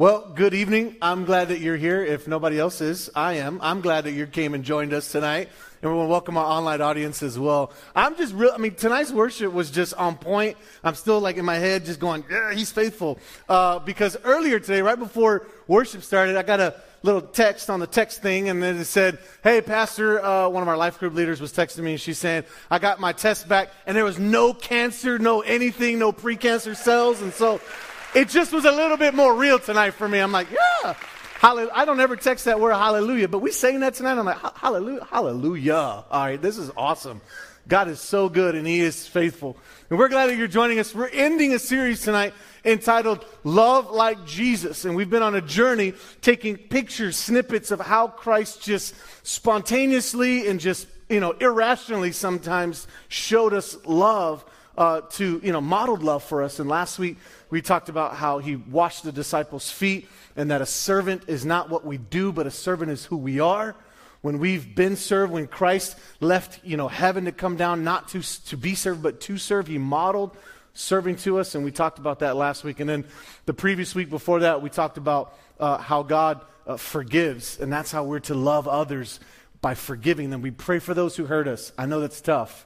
Well, good evening. I'm glad that you're here. If nobody else is, I am. I'm glad that you came and joined us tonight. And we want to welcome our online audience as well. I'm just real, I mean, tonight's worship was just on point. I'm still like in my head just going, yeah, he's faithful. Uh, because earlier today, right before worship started, I got a little text on the text thing and then it said, hey, pastor, uh, one of our life group leaders was texting me and she's saying, I got my test back and there was no cancer, no anything, no precancer cells. And so it just was a little bit more real tonight for me. I'm like, yeah. Hallelujah. I don't ever text that word hallelujah, but we saying that tonight. I'm like, hallelujah, hallelujah. All right, this is awesome. God is so good and He is faithful. And we're glad that you're joining us. We're ending a series tonight entitled Love Like Jesus. And we've been on a journey taking pictures, snippets of how Christ just spontaneously and just, you know, irrationally sometimes showed us love uh, to, you know, modeled love for us. And last week we talked about how he washed the disciples' feet and that a servant is not what we do, but a servant is who we are. When we've been served, when Christ left, you know, heaven to come down, not to, to be served, but to serve, he modeled serving to us. And we talked about that last week. And then the previous week before that, we talked about uh, how God uh, forgives. And that's how we're to love others by forgiving them. We pray for those who hurt us. I know that's tough.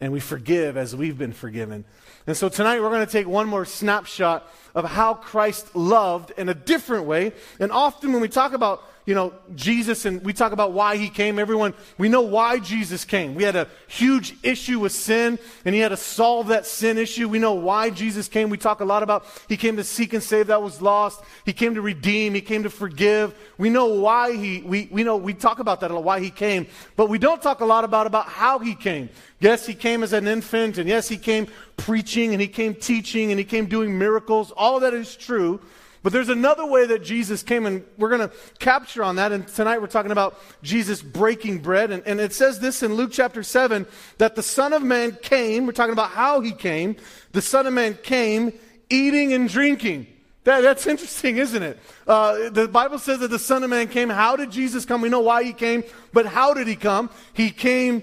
And we forgive as we've been forgiven. And so tonight we're going to take one more snapshot of how Christ loved in a different way. And often when we talk about you know, Jesus and we talk about why he came. Everyone, we know why Jesus came. We had a huge issue with sin and he had to solve that sin issue. We know why Jesus came. We talk a lot about he came to seek and save that was lost. He came to redeem. He came to forgive. We know why he, we, we know, we talk about that a lot, why he came, but we don't talk a lot about, about how he came. Yes, he came as an infant and yes, he came preaching and he came teaching and he came doing miracles. All of that is true. But there's another way that Jesus came, and we're going to capture on that. And tonight we're talking about Jesus breaking bread. And, and, it says this in Luke chapter 7 that the Son of Man came. We're talking about how he came. The Son of Man came eating and drinking. That, that's interesting, isn't it? Uh, the Bible says that the Son of Man came. How did Jesus come? We know why he came, but how did he come? He came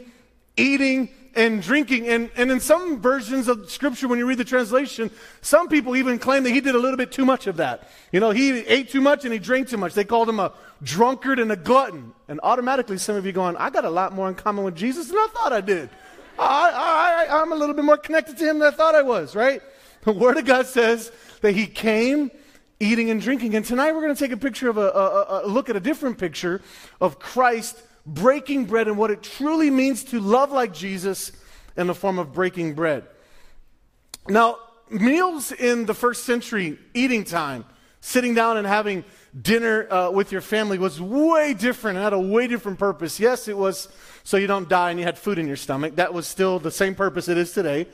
eating and drinking. And, and in some versions of Scripture, when you read the translation, some people even claim that he did a little bit too much of that. You know, he ate too much and he drank too much. They called him a drunkard and a glutton. And automatically, some of you going, I got a lot more in common with Jesus than I thought I did. I, I, I'm a little bit more connected to him than I thought I was, right? The Word of God says that he came eating and drinking. And tonight we're going to take a picture of a, a, a look at a different picture of Christ breaking bread and what it truly means to love like Jesus in the form of breaking bread. Now, meals in the first century, eating time, sitting down and having dinner uh, with your family was way different. It had a way different purpose. Yes, it was so you don't die and you had food in your stomach. That was still the same purpose it is today.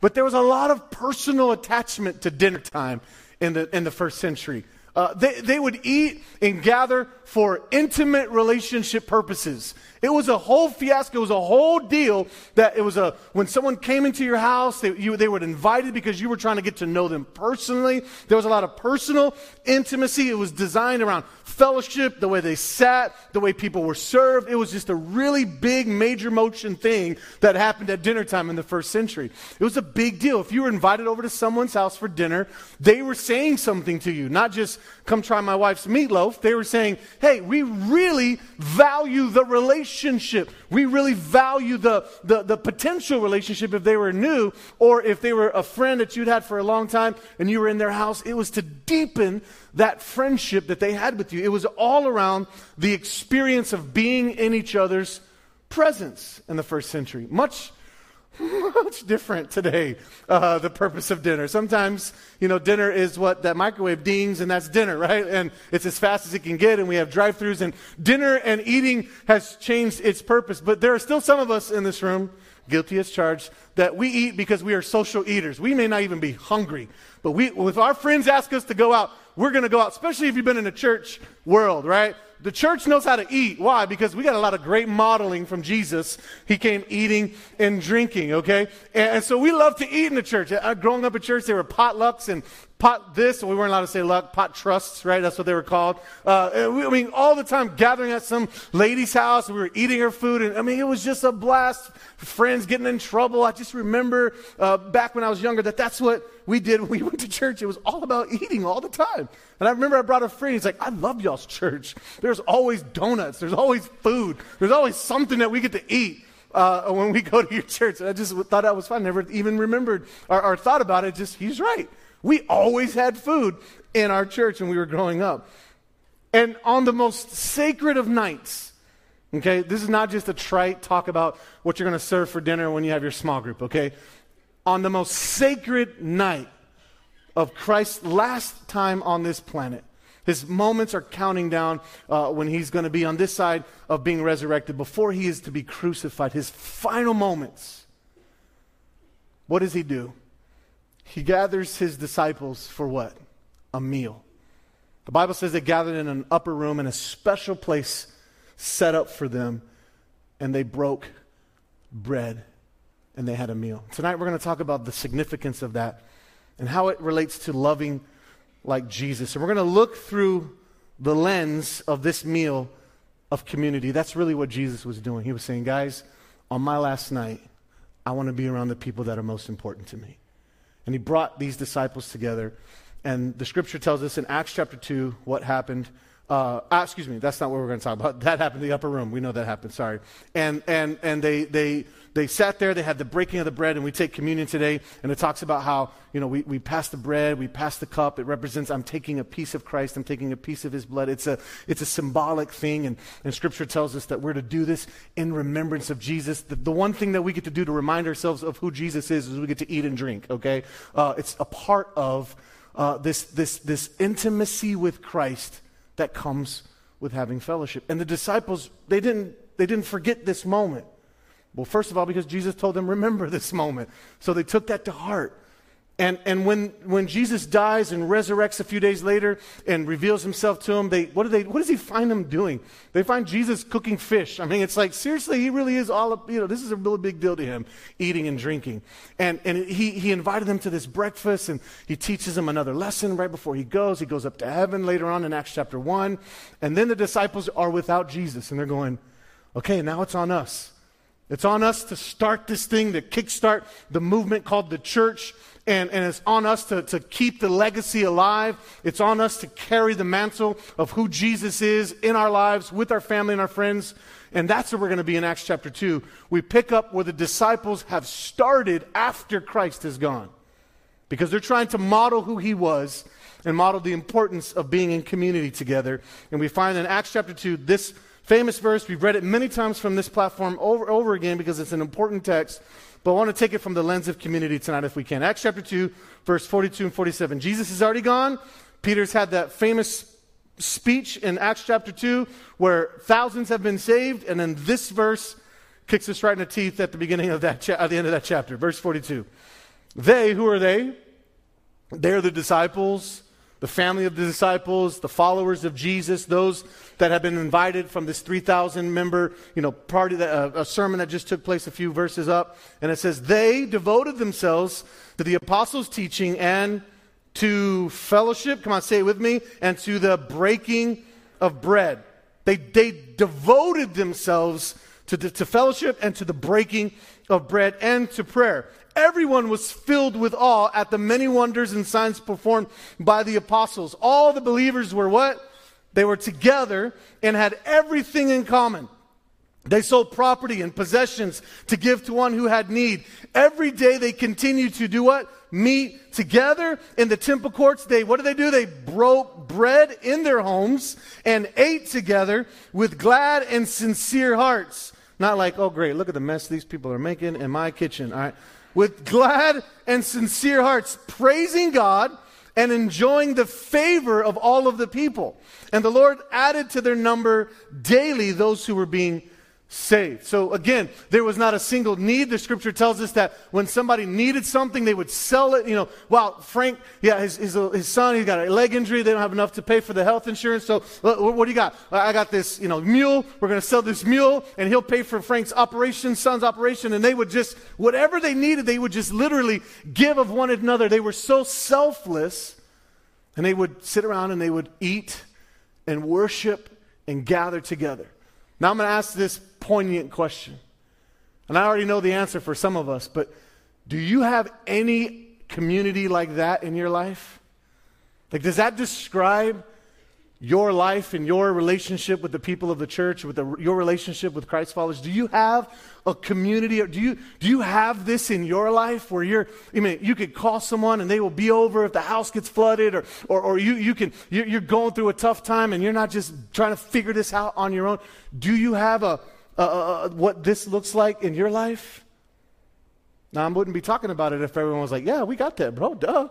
But there was a lot of personal attachment to dinner time in the, in the first century. Uh, they, they would eat and gather for intimate relationship purposes. It was a whole fiasco. It was a whole deal that it was a, when someone came into your house, they, you, they were invited because you were trying to get to know them personally. There was a lot of personal intimacy. It was designed around fellowship, the way they sat, the way people were served. It was just a really big, major motion thing that happened at dinner time in the first century. It was a big deal. If you were invited over to someone's house for dinner, they were saying something to you, not just come try my wife's meatloaf. They were saying, hey, we really value the relationship. We really value the, the, the, potential relationship if they were new or if they were a friend that you'd had for a long time and you were in their house. It was to deepen that friendship that they had with you. It was all around the experience of being in each other's presence in the first century. Much much different today, uh, the purpose of dinner. Sometimes, you know, dinner is what that microwave dings and that's dinner, right? And it's as fast as it can get and we have drive throughs and dinner and eating has changed its purpose. But there are still some of us in this room, guilty as charged, that we eat because we are social eaters. We may not even be hungry, but we, if our friends ask us to go out, we're going to go out, especially if you've been in a church world, right? The church knows how to eat. Why? Because we got a lot of great modeling from Jesus. He came eating and drinking, okay? And, and so we love to eat in the church. Uh, growing up at church, there were potlucks and pot this, we weren't allowed to say luck, pot trusts, right? That's what they were called. Uh, we, I mean, all the time gathering at some lady's house, we were eating her food, and I mean, it was just a blast. Friends getting in trouble. I just remember uh, back when I was younger that that's what we did when we went to church. It was all about eating all the time. And I remember I brought a friend, he's like, I love y'all's church. There's always donuts, there's always food, there's always something that we get to eat. Uh, when we go to your church, and I just thought that was fun. Never even remembered or, or thought about it. Just he's right. We always had food in our church when we were growing up. And on the most sacred of nights, okay, this is not just a trite talk about what you're going to serve for dinner when you have your small group, okay? On the most sacred night of Christ's last time on this planet, his moments are counting down uh, when he's going to be on this side of being resurrected before he is to be crucified. His final moments. What does he do? He gathers his disciples for what? A meal. The Bible says they gathered in an upper room in a special place set up for them, and they broke bread and they had a meal. Tonight we're going to talk about the significance of that and how it relates to loving like Jesus. And we're going to look through the lens of this meal of community. That's really what Jesus was doing. He was saying, guys, on my last night, I want to be around the people that are most important to me. And he brought these disciples together. And the scripture tells us in Acts chapter 2 what happened. Uh, ah, excuse me, that's not what we're going to talk about. That happened in the upper room. We know that happened, sorry. And, and, and they, they, they sat there, they had the breaking of the bread, and we take communion today, and it talks about how, you know, we, we pass the bread, we pass the cup. It represents I'm taking a piece of Christ, I'm taking a piece of his blood. It's a, it's a symbolic thing, and, and Scripture tells us that we're to do this in remembrance of Jesus. The, the one thing that we get to do to remind ourselves of who Jesus is is we get to eat and drink, okay? Uh, it's a part of uh, this, this, this intimacy with Christ that comes with having fellowship. And the disciples, they didn't, they didn't forget this moment. Well, first of all, because Jesus told them, remember this moment. So they took that to heart. And, and when, when Jesus dies and resurrects a few days later and reveals himself to them, they, what, do they, what does he find them doing? They find Jesus cooking fish. I mean, it's like, seriously, he really is all, you know, this is a really big deal to him, eating and drinking. And, and he, he invited them to this breakfast and he teaches them another lesson right before he goes. He goes up to heaven later on in Acts chapter 1. And then the disciples are without Jesus and they're going, okay, now it's on us. It's on us to start this thing, to kickstart the movement called the church. And, and it's on us to, to keep the legacy alive. It's on us to carry the mantle of who Jesus is in our lives, with our family and our friends. And that's where we're going to be in Acts chapter 2. We pick up where the disciples have started after Christ is gone. Because they're trying to model who he was and model the importance of being in community together. And we find in Acts chapter 2 this famous verse. We've read it many times from this platform over over again because it's an important text. But I want to take it from the lens of community tonight if we can. Acts chapter 2, verse 42 and 47. Jesus is already gone. Peter's had that famous speech in Acts chapter 2 where thousands have been saved. And then this verse kicks us right in the teeth at the beginning of that, cha- at the end of that chapter. Verse 42. They, who are they? They're the disciples the family of the disciples, the followers of Jesus, those that have been invited from this 3,000 member, you know, party, that, uh, a sermon that just took place a few verses up. And it says, they devoted themselves to the apostles' teaching and to fellowship. Come on, say it with me. And to the breaking of bread. They, they devoted themselves to, the, to fellowship and to the breaking of bread and to prayer everyone was filled with awe at the many wonders and signs performed by the apostles. All the believers were what? They were together and had everything in common. They sold property and possessions to give to one who had need. Every day they continued to do what? Meet together in the temple courts. They, what did they do? They broke bread in their homes and ate together with glad and sincere hearts. Not like, oh great, look at the mess these people are making in my kitchen. All right with glad and sincere hearts, praising God and enjoying the favor of all of the people. And the Lord added to their number daily those who were being saved. So again, there was not a single need. The scripture tells us that when somebody needed something, they would sell it. You know, well, Frank, yeah, his, his, his son, he's got a leg injury. They don't have enough to pay for the health insurance. So uh, what, what do you got? I got this, you know, mule. We're going to sell this mule and he'll pay for Frank's operation, son's operation. And they would just, whatever they needed, they would just literally give of one another. They were so selfless And they would sit around and they would eat and worship and gather together. Now I'm going to ask this poignant question. And I already know the answer for some of us, but do you have any community like that in your life? Like, does that describe your life and your relationship with the people of the church, with the, your relationship with Christ followers? Do you have a community? Or do you, do you have this in your life where you're, I mean, you could call someone and they will be over if the house gets flooded or, or, or you, you can, you're going through a tough time and you're not just trying to figure this out on your own. Do you have a, a, a what this looks like in your life? Now, I wouldn't be talking about it if everyone was like, yeah, we got that, bro, duh.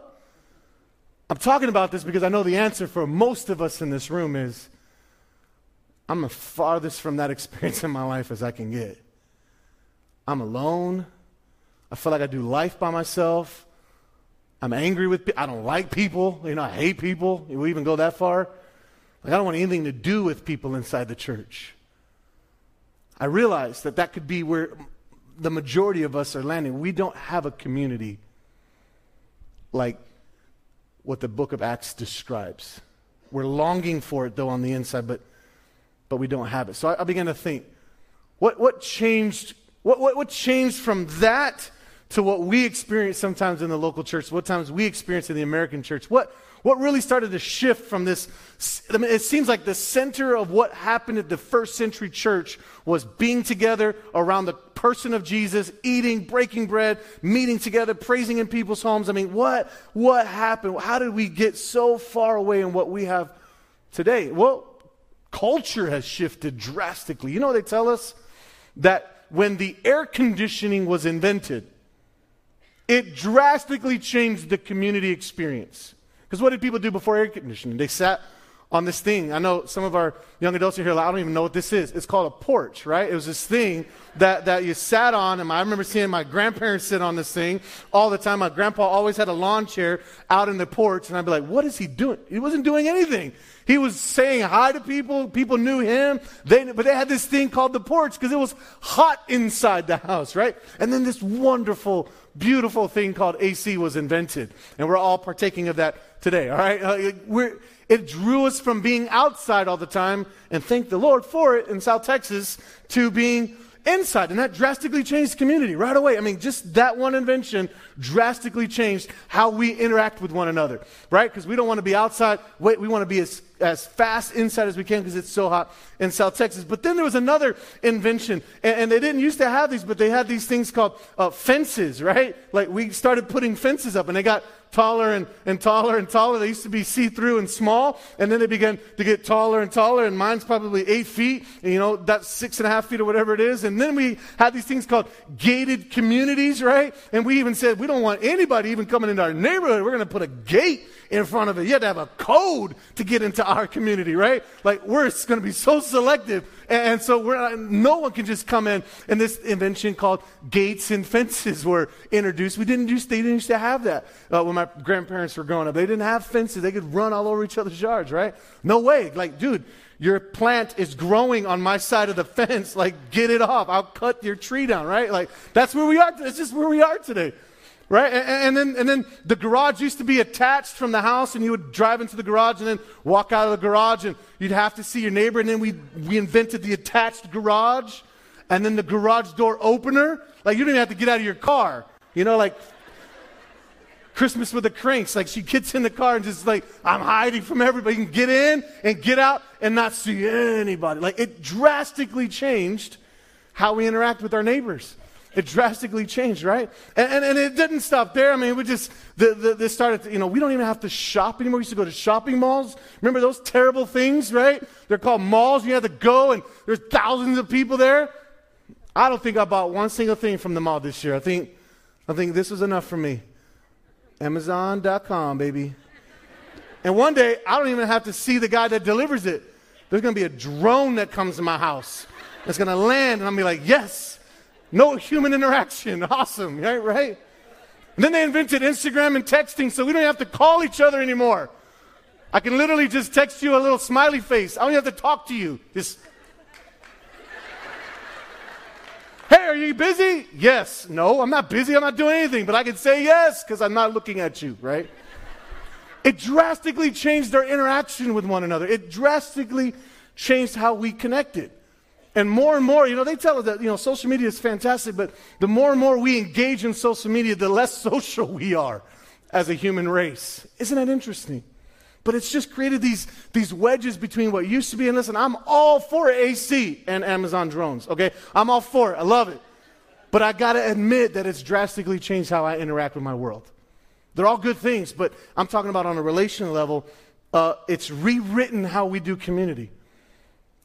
I'm talking about this because I know the answer for most of us in this room is I'm the farthest from that experience in my life as I can get. I'm alone. I feel like I do life by myself. I'm angry with people. I don't like people. You know, I hate people. We even go that far. Like, I don't want anything to do with people inside the church. I realize that that could be where the majority of us are landing. We don't have a community like what the book of Acts describes. We're longing for it, though, on the inside, but, but we don't have it. So I, I began to think what, what changed? What, what, what changed from that to what we experience sometimes in the local church, what times we experience in the American church? What, what really started to shift from this? I mean, it seems like the center of what happened at the first century church was being together around the person of Jesus, eating, breaking bread, meeting together, praising in people's homes. I mean, what, what happened? How did we get so far away in what we have today? Well, culture has shifted drastically. You know they tell us? That when the air conditioning was invented, it drastically changed the community experience. Because what did people do before air conditioning? They sat on this thing. I know some of our young adults are here, like, I don't even know what this is. It's called a porch, right? It was this thing that, that you sat on, and I remember seeing my grandparents sit on this thing all the time. My grandpa always had a lawn chair out in the porch, and I'd be like, what is he doing? He wasn't doing anything. He was saying hi to people. People knew him. They, but they had this thing called the porch because it was hot inside the house, right? And then this wonderful, beautiful thing called AC was invented. And we're all partaking of that today, all right? Uh, it drew us from being outside all the time, and thank the Lord for it in South Texas, to being inside. And that drastically changed community right away. I mean, just that one invention drastically changed how we interact with one another, right? Because we don't want to be outside. Wait, we want to be as, as fast inside as we can because it's so hot in South Texas. But then there was another invention, and, and they didn't used to have these, but they had these things called uh, fences, right? Like we started putting fences up, and they got taller and, and taller and taller. They used to be see through and small, and then they began to get taller and taller, and mine's probably eight feet, and, you know, that's six and a half feet or whatever it is. And then we had these things called gated communities, right? And we even said, we don't want anybody even coming into our neighborhood. We're going to put a gate in front of it. You have to have a code to get into our community, right? Like, we're going to be so selective. And, so we're, no one can just come in. And this invention called gates and fences were introduced. We didn't used, they didn't used to have that uh, when my grandparents were growing up. They didn't have fences. They could run all over each other's yards, right? No way. Like, dude, your plant is growing on my side of the fence. Like, get it off. I'll cut your tree down, right? Like, that's where we are. That's just where we are today. Right? And, and, then, and then the garage used to be attached from the house, and you would drive into the garage and then walk out of the garage, and you'd have to see your neighbor. And then we, we invented the attached garage, and then the garage door opener. Like, you don't even have to get out of your car. You know, like Christmas with the Kranks. Like, she gets in the car and just like, I'm hiding from everybody. You can get in and get out and not see anybody. Like, it drastically changed how we interact with our neighbors. It drastically changed, right? And, and, and it didn't stop there. I mean, we just, the, the, this started, to, you know, we don't even have to shop anymore. We used to go to shopping malls. Remember those terrible things, right? They're called malls. You have to go and there's thousands of people there. I don't think I bought one single thing from the mall this year. I think, I think this was enough for me. Amazon.com, baby. And one day, I don't even have to see the guy that delivers it. There's going to be a drone that comes to my house. It's going to land, and I'm going to be like, yes, no human interaction. Awesome, right? Right? And then they invented Instagram and texting, so we don't have to call each other anymore. I can literally just text you a little smiley face. I don't have to talk to you. Just. Hey, are you busy? Yes. No, I'm not busy. I'm not doing anything, but I can say yes because I'm not looking at you, right? It drastically changed our interaction with one another. It drastically changed how we connected. And more and more, you know, they tell us that, you know, social media is fantastic, but the more and more we engage in social media, the less social we are as a human race. Isn't that interesting? But it's just created these, these wedges between what used to be. And listen, I'm all for AC and Amazon drones, okay? I'm all for it. I love it. But I got to admit that it's drastically changed how I interact with my world. They're all good things, but I'm talking about on a relational level, uh, it's rewritten how we do community.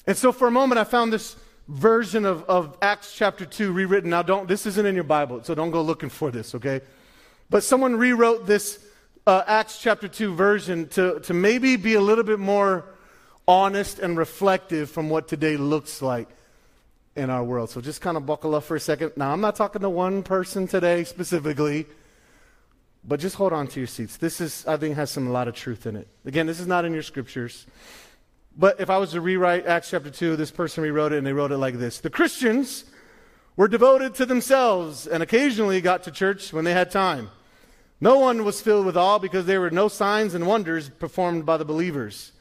And so for a moment, I found this version of, of Acts chapter 2 rewritten. Now, don't, this isn't in your Bible, so don't go looking for this, okay? But someone rewrote this uh, Acts chapter 2 version to, to maybe be a little bit more honest and reflective from what today looks like in our world. So just kind of buckle up for a second. Now, I'm not talking to one person today specifically, but just hold on to your seats. This is, I think, has some a lot of truth in it. Again, this is not in your scriptures. But if I was to rewrite Acts chapter 2, this person rewrote it and they wrote it like this The Christians were devoted to themselves and occasionally got to church when they had time. No one was filled with awe because there were no signs and wonders performed by the believers.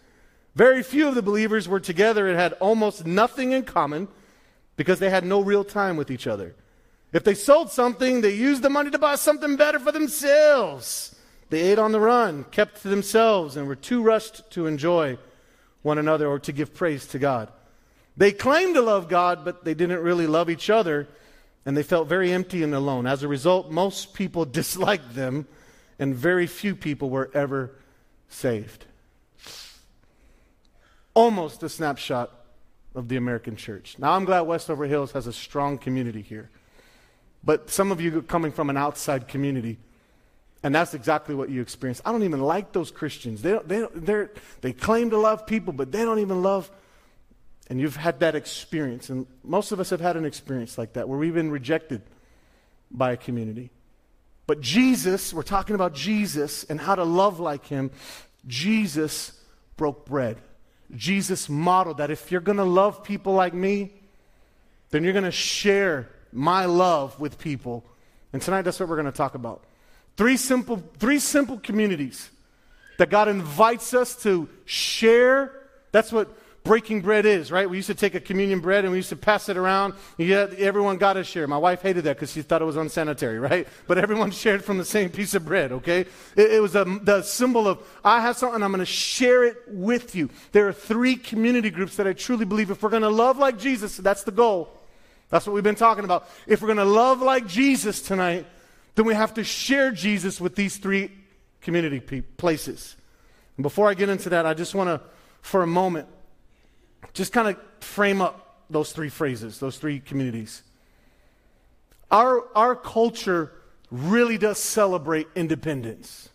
Very few of the believers were together and had almost nothing in common because they had no real time with each other. If they sold something, they used the money to buy something better for themselves. They ate on the run, kept to themselves, and were too rushed to enjoy one another or to give praise to God. They claimed to love God, but they didn't really love each other and they felt very empty and alone. As a result, most people disliked them, and very few people were ever saved. Almost a snapshot of the American church. Now, I'm glad Westover Hills has a strong community here. But some of you coming from an outside community, and that's exactly what you experience. I don't even like those Christians. They, they, they claim to love people, but they don't even love and you've had that experience, and most of us have had an experience like that where we've been rejected by a community. But Jesus, we're talking about Jesus and how to love like him. Jesus broke bread. Jesus modeled that if you're going to love people like me, then you're going to share my love with people. And tonight that's what we're going to talk about. Three simple three simple communities that God invites us to share. That's what breaking bread is, right? We used to take a communion bread and we used to pass it around. Yet everyone got a share. My wife hated that because she thought it was unsanitary, right? But everyone shared from the same piece of bread, okay? It, it was a, the symbol of, I have something, I'm going to share it with you. There are three community groups that I truly believe if we're going to love like Jesus, that's the goal. That's what we've been talking about. If we're going to love like Jesus tonight, then we have to share Jesus with these three community pe- places. And before I get into that, I just want to, for a moment, just kind of frame up those three phrases, those three communities. Our, our culture really does celebrate independence.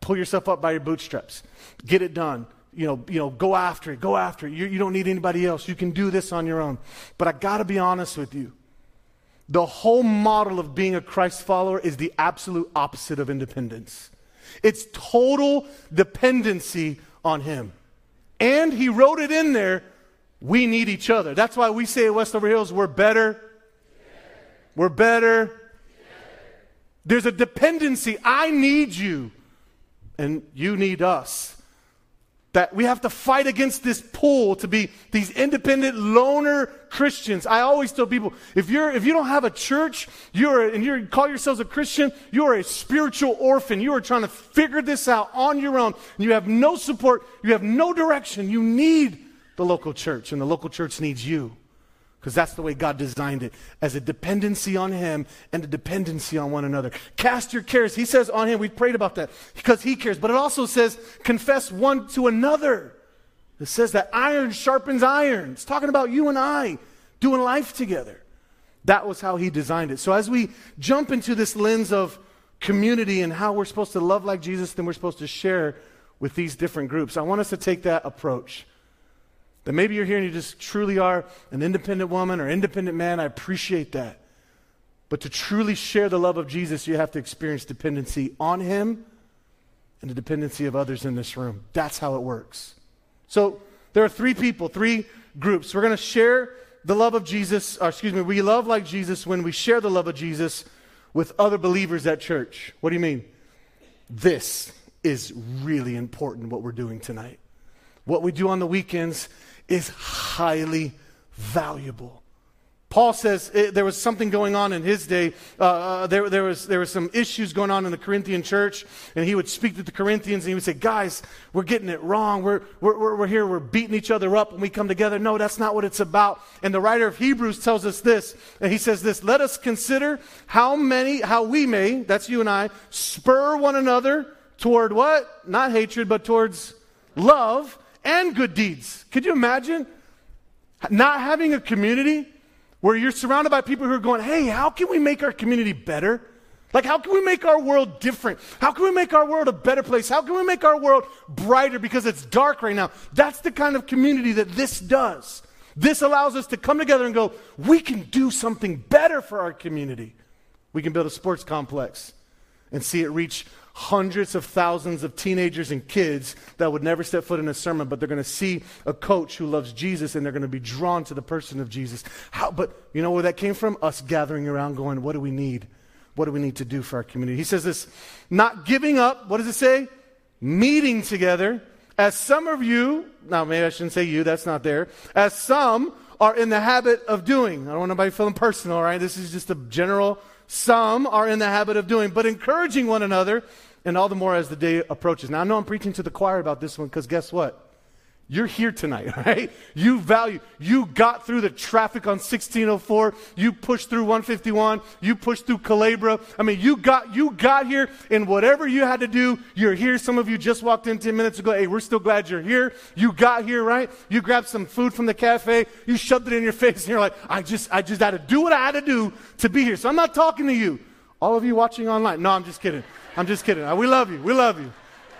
Pull yourself up by your bootstraps. Get it done. You know, you know go after it. Go after it. You, you don't need anybody else. You can do this on your own. But I got to be honest with you. The whole model of being a Christ follower is the absolute opposite of independence. It's total dependency on Him. And he wrote it in there we need each other. That's why we say at Westover Hills, we're better. We're better. There's a dependency. I need you, and you need us that we have to fight against this pull to be these independent loner Christians. I always tell people, if you're if you don't have a church, you're and you call yourselves a Christian, you are a spiritual orphan. You are trying to figure this out on your own. You have no support, you have no direction. You need the local church, and the local church needs you because that's the way God designed it as a dependency on Him and a dependency on one another. Cast your cares. He says on Him, we prayed about that because He cares, but it also says confess one to another. It says that iron sharpens iron. It's talking about you and I doing life together. That was how He designed it. So as we jump into this lens of community and how we're supposed to love like Jesus, then we're supposed to share with these different groups. I want us to take that approach. That maybe you're here and you just truly are an independent woman or independent man. I appreciate that. But to truly share the love of Jesus, you have to experience dependency on Him and the dependency of others in this room. That's how it works. So there are three people, three groups. We're going to share the love of Jesus, or excuse me, we love like Jesus when we share the love of Jesus with other believers at church. What do you mean? This. is really important, what we're doing tonight. What we do on the weekends is highly valuable. Paul says it, eh, there was something going on in his day. Uh, uh, there, there, was, there was some issues going on in the Corinthian church, and he would speak to the Corinthians and he would say, Guys, we're getting it wrong. We're, we're, we're here, we're beating each other up when we come together. No, that's not what it's about. And the writer of Hebrews tells us this, and he says this Let us consider how many, how we may, that's you and I, spur one another toward what? Not hatred, but towards love and good deeds. Could you imagine not having a community? where you're surrounded by people who are going, hey, how can we make our community better? Like, how can we make our world different? How can we make our world a better place? How can we make our world brighter because it's dark right now? That's the kind of community that this does. This allows us to come together and go, we can do something better for our community. We can build a sports complex and see it reach hundreds of thousands of teenagers and kids that would never step foot in a sermon, but they're going to see a coach who loves Jesus and they're going to be drawn to the person of Jesus. How, but you know where that came from? Us gathering around going, what do we need? What do we need to do for our community? He says this not giving up, what does it say? Meeting together, as some of you, now maybe I shouldn't say you, that's not there, as some are in the habit of doing. I don't want anybody feeling personal, right? This is just a general, some are in the habit of doing, but encouraging one another and all the more as the day approaches. Now, I know I'm preaching to the choir about this one because guess what? You're here tonight, right? You value, you got through the traffic on 1604. You pushed through 151. You pushed through Culebra. I mean, you got, you got here and whatever you had to do, you're here. Some of you just walked in 10 minutes ago. Hey, we're still glad you're here. You got here, right? You grabbed some food from the cafe. You shoved it in your face and you're like, I just, I just had to do what I had to do to be here. So I'm not talking to you. All of you watching online. No, I'm just kidding. I'm just kidding. We love you. We love you.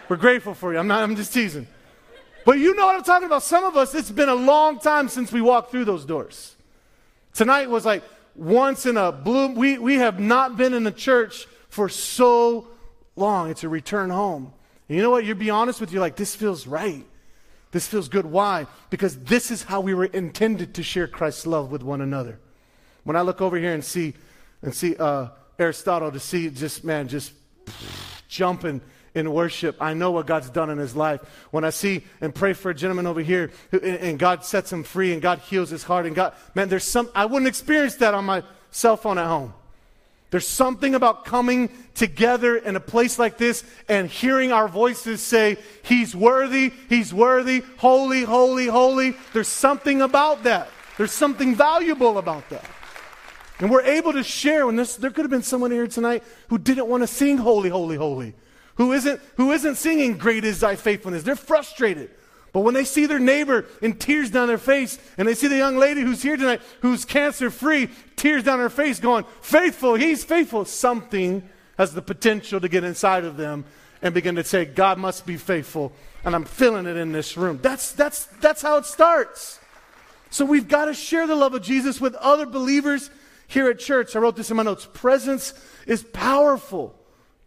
We're grateful for you. I'm not, I'm just teasing. But you know what I'm talking about. Some of us, it's been a long time since we walked through those doors. Tonight was like once in a blue, we, we have not been in the church for so long. It's a return home. And you know what? You'd be honest with you, like, this feels right. This feels good. Why? Because this is how we were intended to share Christ's love with one another. When I look over here and see, and see uh, Aristotle, to see just, man, just jumping in worship. I know what God's done in his life. When I see and pray for a gentleman over here who, and God sets him free and God heals his heart and God, man, there's some, I wouldn't experience that on my cell phone at home. There's something about coming together in a place like this and hearing our voices say, He's worthy, He's worthy, holy, holy, holy. There's something about that. There's something valuable about that. And we're able to share when this, there could have been someone here tonight who didn't want to sing holy, holy, holy, who isn't, who isn't singing great is thy faithfulness. They're frustrated. But when they see their neighbor in tears down their face, and they see the young lady who's here tonight, who's cancer free, tears down her face, going, faithful, he's faithful, something has the potential to get inside of them and begin to say, God must be faithful. And I'm feeling it in this room. That's, that's, that's how it starts. So we've got to share the love of Jesus with other believers here at church, I wrote this in my notes presence is powerful.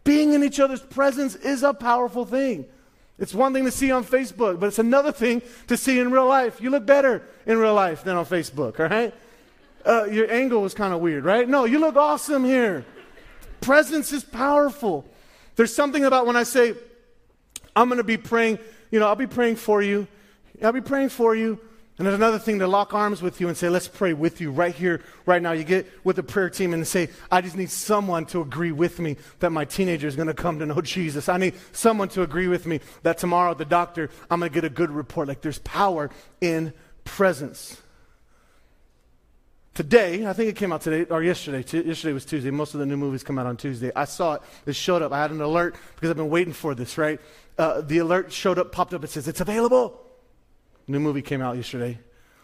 Being in each other's presence is a powerful thing. It's one thing to see on Facebook, but it's another thing to see in real life. You look better in real life than on Facebook, all right? Uh, your angle was kind of weird, right? No, you look awesome here. Presence is powerful. There's something about when I say, I'm going to be praying, you know, I'll be praying for you. I'll be praying for you. And there's another thing to lock arms with you and say, let's pray with you right here, right now. You get with the prayer team and say, I just need someone to agree with me that my teenager is going to come to know Jesus. I need someone to agree with me that tomorrow the doctor, I'm going to get a good report. Like there's power in presence. Today, I think it came out today or yesterday. T- yesterday was Tuesday. Most of the new movies come out on Tuesday. I saw it. It showed up. I had an alert because I've been waiting for this, right? Uh, the alert showed up, popped up. It says, it's available. New movie came out yesterday,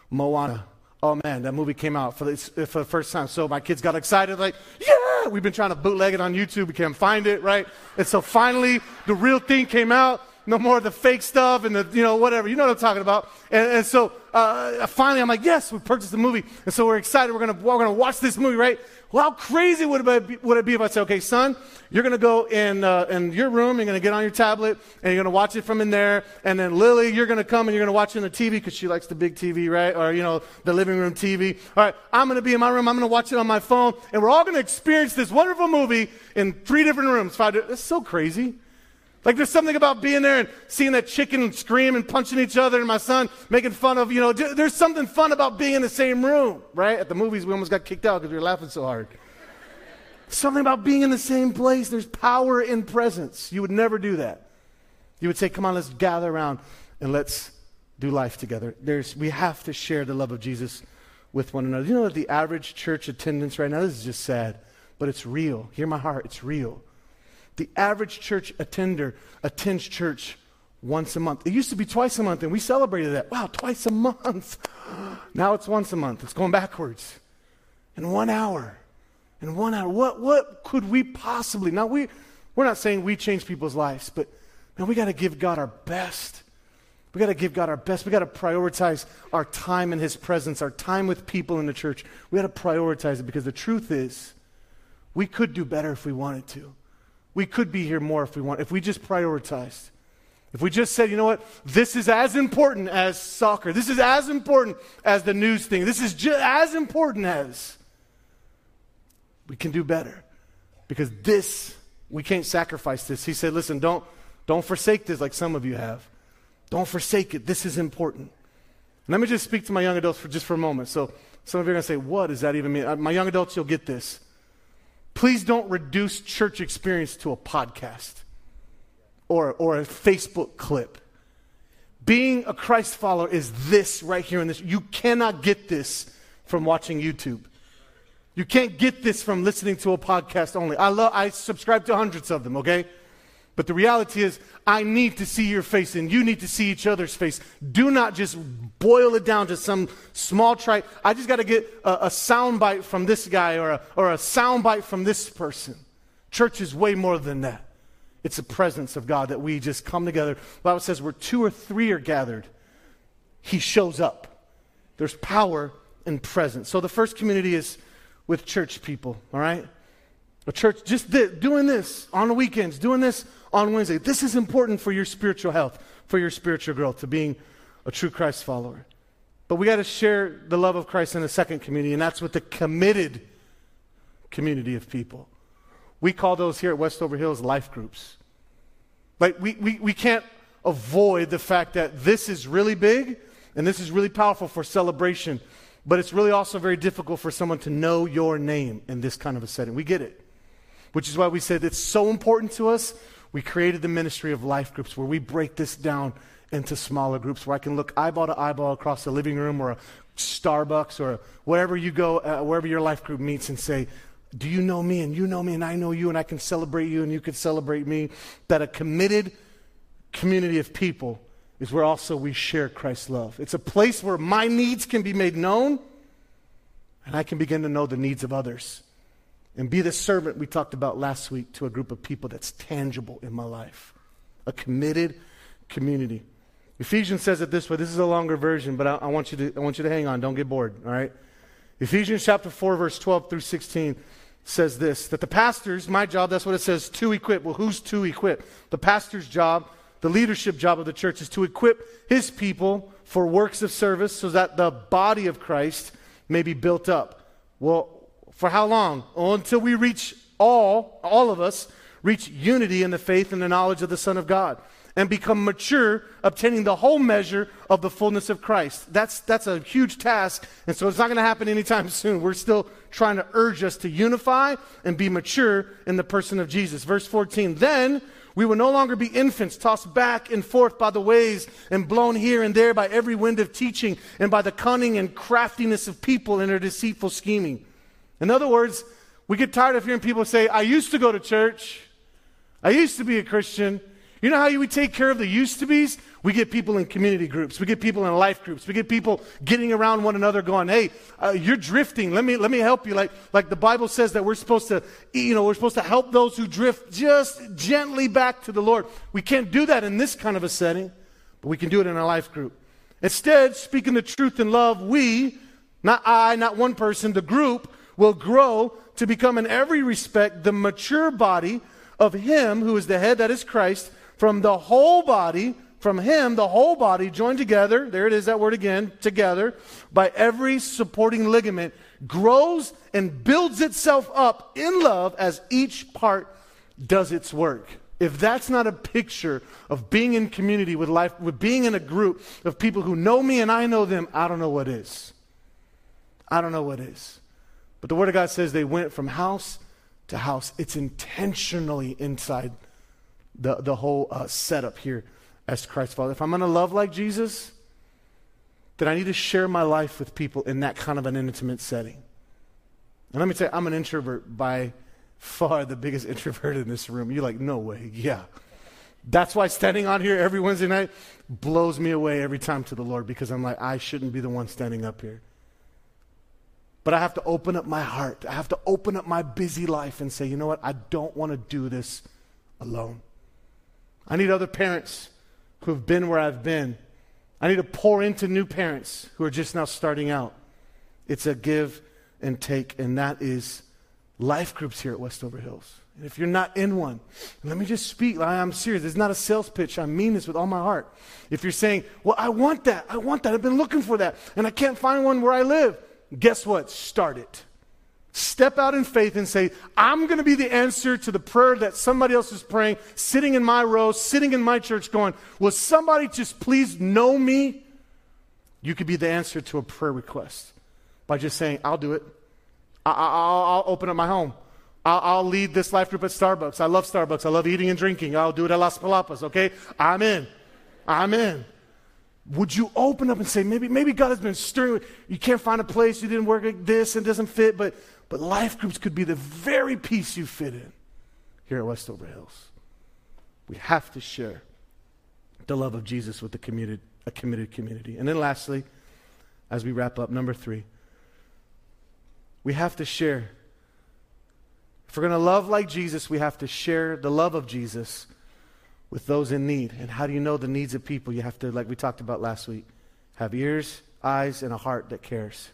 Moana. Oh man, that movie came out for the, for the first time. So my kids got excited, like, yeah! We've been trying to bootleg it on YouTube. We can't find it, right? And so finally, the real thing came out. No more of the fake stuff and the, you know, whatever. You know what I'm talking about. And, and so uh, finally, I'm like, yes, we purchased the movie. And so we're excited. We're going to we're gonna watch this movie, right? Well, how crazy would it be, would it be if I said, okay, son, you're going to go in, uh, in your room, you're going to get on your tablet, and you're going to watch it from in there, and then Lily, you're going to come and you're going to watch it on the TV because she likes the big TV, right? Or, you know, the living room TV. All right, I'm going to be in my room, I'm going to watch it on my phone, and we're all going to experience this wonderful movie in three different rooms. Five, it's so crazy. Like there's something about being there and seeing that chicken scream and punching each other and my son making fun of, you know, there's something fun about being in the same room, right? At the movies, we almost got kicked out because we were laughing so hard. Something about being in the same place. There's power in presence. You would never do that. You would say, come on, let's gather around and let's do life together. There's, we have to share the love of Jesus with one another. You know that the average church attendance right now, this is just sad, but it's real. Hear my heart, it's real. The average church attender attends church once a month. It used to be twice a month, and we celebrated that. Wow, twice a month. Now it's once a month. It's going backwards. In one hour. In one hour. What, what could we possibly? Now, we, we're not saying we change people's lives, but man, we got to give God our best. We got to give God our best. We got to prioritize our time in His presence, our time with people in the church. We got to prioritize it because the truth is, we could do better if we wanted to. We could be here more if we want, if we just prioritized. If we just said, you know what, this is as important as soccer. This is as important as the news thing. This is just as important as. We can do better. Because this, we can't sacrifice this. He said, listen, don't, don't forsake this like some of you have. Don't forsake it. This is important. let me just speak to my young adults for just for a moment. So some of you are going to say, what does that even mean? Uh, my young adults, you'll get this. Please don't reduce church experience to a podcast or, or a Facebook clip. Being a Christ follower is this right here in this. You cannot get this from watching YouTube. You can't get this from listening to a podcast only. I love I subscribe to hundreds of them, okay? But the reality is, I need to see your face and you need to see each other's face. Do not just boil it down to some small trite. I just got to get a, a sound bite from this guy or a, or a sound bite from this person. Church is way more than that. It's the presence of God that we just come together. The Bible says where two or three are gathered, He shows up. There's power in presence. So the first community is with church people, all right? A church just doing this on the weekends, doing this on Wednesday. This is important for your spiritual health, for your spiritual growth, to being a true Christ follower. But we got to share the love of Christ in the second community, and that's with the committed community of people. We call those here at Westover Hills life groups. Like, we, we, we can't avoid the fact that this is really big and this is really powerful for celebration, but it's really also very difficult for someone to know your name in this kind of a setting. We get it. Which is why we said it's so important to us we created the ministry of life groups where we break this down into smaller groups where I can look eyeball to eyeball across the living room or a Starbucks or wherever you go, uh, wherever your life group meets, and say, Do you know me? And you know me, and I know you, and I can celebrate you, and you can celebrate me. That a committed community of people is where also we share Christ's love. It's a place where my needs can be made known, and I can begin to know the needs of others and be the servant we talked about last week to a group of people that's tangible in my life. A committed community. Ephesians says it this way. This is a longer version, but I, I, want you to, I want you to hang on. Don't get bored, all right? Ephesians chapter 4, verse 12 through 16 says this that the pastor's, my job, that's what it says, to equip. Well, who's to equip? The pastor's job, the leadership job of the church is to equip his people for works of service so that the body of Christ may be built up. Well, for how long? Until we reach all, all of us, reach unity in the faith and the knowledge of the Son of God and become mature, obtaining the whole measure of the fullness of Christ. That's, that's a huge task, and so it's not going to happen anytime soon. We're still trying to urge us to unify and be mature in the person of Jesus. Verse 14, then we will no longer be infants, tossed back and forth by the waves and blown here and there by every wind of teaching and by the cunning and craftiness of people in their deceitful scheming. In other words, we get tired of hearing people say, I used to go to church. I used to be a Christian. You know how we take care of the used to be's? We get people in community groups. We get people in life groups. We get people getting around one another going, hey, uh, you're drifting. Let me, let me help you. Like, like the Bible says that we're supposed to, you know, we're supposed to help those who drift just gently back to the Lord. We can't do that in this kind of a setting, but we can do it in a life group. Instead, speaking the truth in love, we, not I, not one person, the group, will grow to become, in every respect, the mature body of Him who is the head, that is Christ, from the whole body, from Him, the whole body, joined together, there it is, that word again, together, by every supporting ligament, grows and builds itself up in love as each part does its work. if that's not a picture of being in community with life, with being in a group of people who know me and I know them, I don't know what is. I don't know what is. But the Word of God says they went from house to house. It's intentionally inside the, the whole uh, setup here as Christ Father. If I'm going to love like Jesus, then I need to share my life with people in that kind of an intimate setting. And let me tell you, I'm an introvert by far the biggest introvert in this room. You're like, no way. Yeah. That's why standing on here every Wednesday night blows me away every time to the Lord because I'm like, I shouldn't be the one standing up here. But I have to open up my heart. I have to open up my busy life and say, you know what? I don't want to do this alone. I need other parents who have been where I've been. I need to pour into new parents who are just now starting out. It's a give and take, and that is life groups here at Westover Hills. And if you're not in one, let me just speak. I'm serious. It's not a sales pitch. I mean this with all my heart. If you're saying, Well, I want that, I want that, I've been looking for that, and I can't find one where I live, guess what? Start it. Step out in faith and say, I'm going to be the answer to the prayer that somebody else is praying, sitting in my row, sitting in my church, going, Will somebody just please know me? You could be the answer to a prayer request by just saying, I'll do it. I, will open up my home. I'll, I'll, lead this life group at Starbucks. I love Starbucks. I love eating and drinking. I'll do it at Las Palapas, okay? I'm in. I'm in. Would you open up and say, maybe, maybe God has been stirring, you can't find a place, you didn't work like this and doesn't fit, but, but life groups could be the very piece you fit in here at Westover Hills. We have to share the love of Jesus with the committed, a committed community. And then lastly, as we wrap up, number three, we have to share. If we're going to love like Jesus, we have to share the love of Jesus with those in need. And how do you know the needs of people? You have to, like we talked about last week, have ears, eyes, and a heart that cares.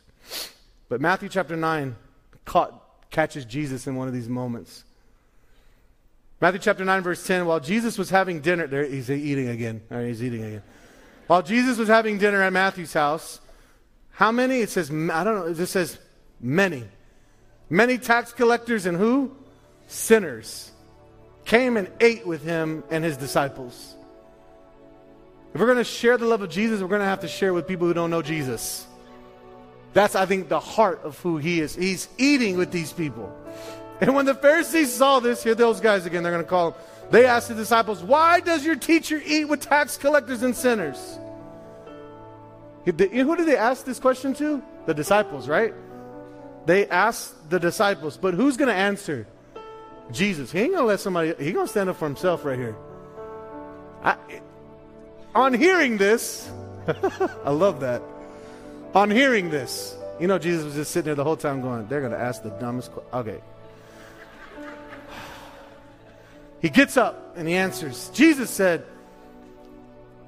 But Matthew chapter 9 caught, catches Jesus in one of these moments. Matthew chapter 9, verse 10, while Jesus was having dinner, there he's eating again. He's eating again. While Jesus was having dinner at Matthew's house, how many? It says, I don't know, it just says Many. Many tax collectors and who? Sinners came and ate with him and his disciples. If we're going to share the love of Jesus, we're going to have to share with people who don't know Jesus. That's, I think, the heart of who he is. He's eating with these people. And when the Pharisees saw this, here those guys again, they're going to call them. They asked the disciples, Why does your teacher eat with tax collectors and sinners? Who did they ask this question to? The disciples, right? They asked the disciples, but who's going to answer? Jesus. He ain't to let somebody, he to stand up for himself right here. I, on hearing this, I love that. On hearing this, you know, Jesus was just sitting there the whole time going, they're to ask the dumbest question. Okay. He gets up and he answers. Jesus said,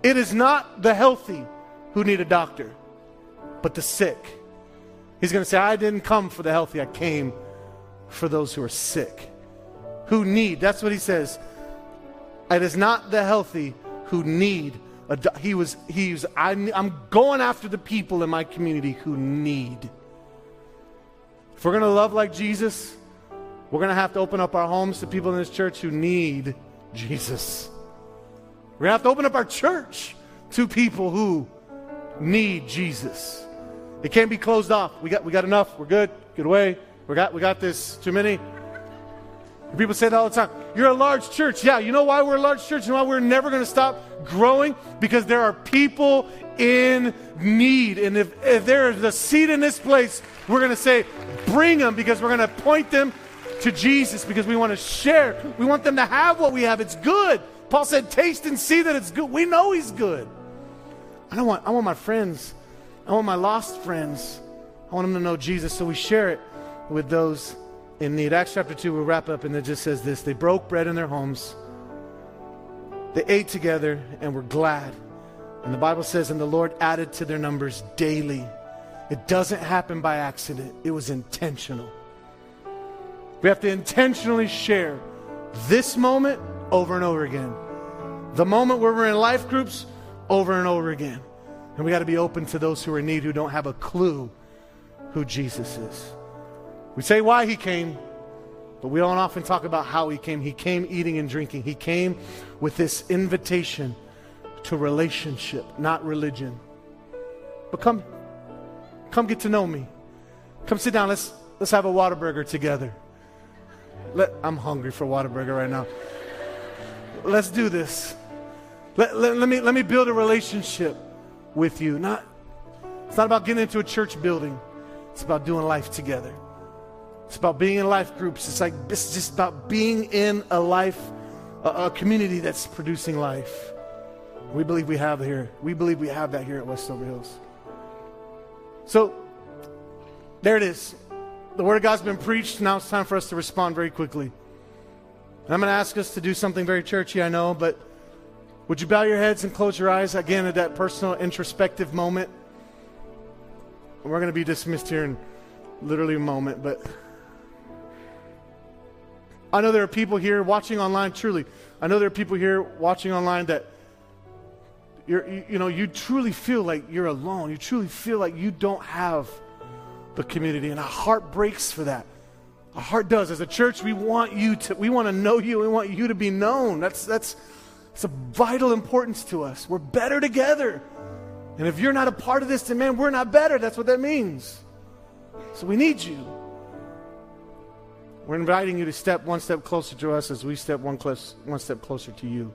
It is not the healthy who need a doctor, but the sick. He's to say, I didn't come for the healthy, I came for those who are sick, who need. That's what he says. It is not the healthy who need. A, he was, he was I, I'm going after the people in my community who need. If we're going to love like Jesus, we're going to have to open up our homes to people in this church who need Jesus. We're going to have to open up our church to people who need Jesus. It can't be closed off. We got, we got enough. We're good. Get away. We got, we got this. Too many. People say that all the time. You're a large church. Yeah, you know why we're a large church and why we're never going to stop growing? Because there are people in need. And if, if there is a seat in this place, we're going to say, bring them because we're going to point them to Jesus because we want to share. We want them to have what we have. It's good. Paul said, taste and see that it's good. We know he's good. I don't want, I want my friends I want my lost friends, I want them to know Jesus, so we share it with those in the Acts chapter 2, we'll wrap up, and it just says this They broke bread in their homes, they ate together, and were glad. And the Bible says, and the Lord added to their numbers daily. It doesn't happen by accident, it was intentional. We have to intentionally share this moment over and over again. The moment where we're in life groups over and over again. And we got to be open to those who are in need who don't have a clue who Jesus is. We say why he came. But we don't often talk about how he came. He came eating and drinking. He came with this invitation to relationship, not religion. But come, come get to know me. Come sit down. Let's let's have a Whataburger together. Let, I'm hungry for Whataburger right now. Let's do this. Let, let, let, me, let me build a relationship with you. Not, it's not about getting into a church building. It's about doing life together. It's about being in life groups. It's like it's just about being in a life, a, a community that's producing life. We believe we have here. We believe we have that here at Westover Hills. So there it is. The word of God's been preached. Now it's time for us to respond very quickly. And I'm going to ask us to do something very churchy, I know, but would you bow your heads and close your eyes again at that personal introspective moment? And We're going to be dismissed here in literally a moment, but I know there are people here watching online, truly. I know there are people here watching online that you, you know, you truly feel like you're alone. You truly feel like you don't have the community, and our heart breaks for that. Our heart does. As a church, we want you to, we want to know you. We want you to be known. That's, that's, it's a vital importance to us. We're better together. And if you're not a part of this, then man, we're not better. That's what that means. So we need you. We're inviting you to step one step closer to us as we step one, close, one step closer to you.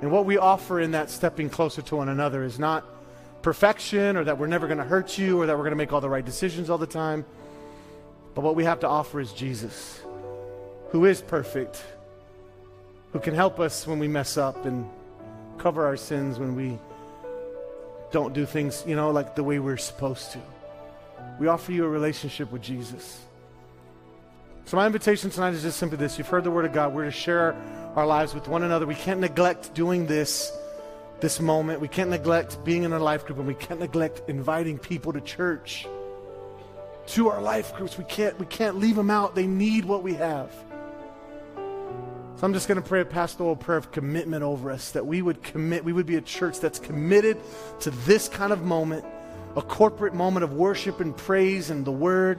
And what we offer in that stepping closer to one another is not perfection or that we're never going to hurt you or that we're going to make all the right decisions all the time. But what we have to offer is Jesus, who is perfect, who can help us when we mess up and cover our sins when we don't do things, you know, like the way we're supposed to. We offer you a relationship with Jesus. So, my invitation tonight is just simply this. You've heard the word of God. We're to share our lives with one another. We can't neglect doing this this moment. We can't neglect being in a life group, and we can't neglect inviting people to church, to our life groups. We can't, we can't leave them out. They need what we have. So I'm just going to pray a pastoral prayer of commitment over us that we would commit, we would be a church that's committed to this kind of moment, a corporate moment of worship and praise and the word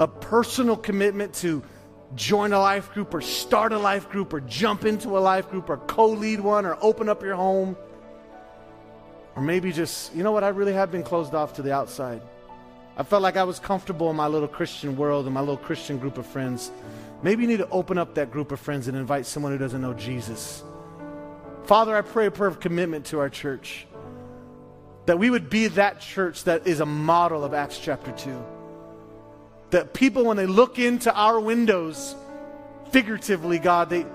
a personal commitment to join a life group or start a life group or jump into a life group or co lead one or open up your home. Or maybe just, you know what, I really have been closed off to the outside. I felt like I was comfortable in my little Christian world and my little Christian group of friends. Maybe you need to open up that group of friends and invite someone who doesn't know Jesus. Father, I pray a prayer of commitment to our church. That we would be that church that is a model of Acts chapter 2 that people, when they look into our windows, figuratively, God, they,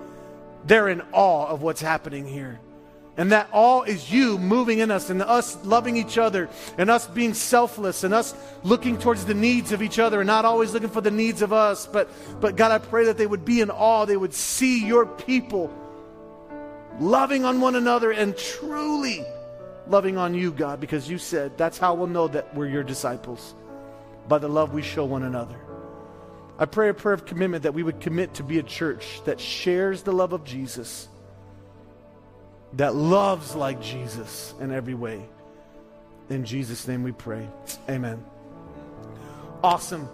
they're in awe of what's happening here. And that awe is you moving in us and us loving each other and us being selfless and us looking towards the needs of each other and not always looking for the needs of us. But, but God, I pray that they would be in awe. They would see your people loving on one another and truly loving on you, God, because you said that's how we'll know that we're your disciples by the love we show one another. I pray a prayer of commitment that we would commit to be a church that shares the love of Jesus, that loves like Jesus in every way. In Jesus' name we pray. Amen. Awesome.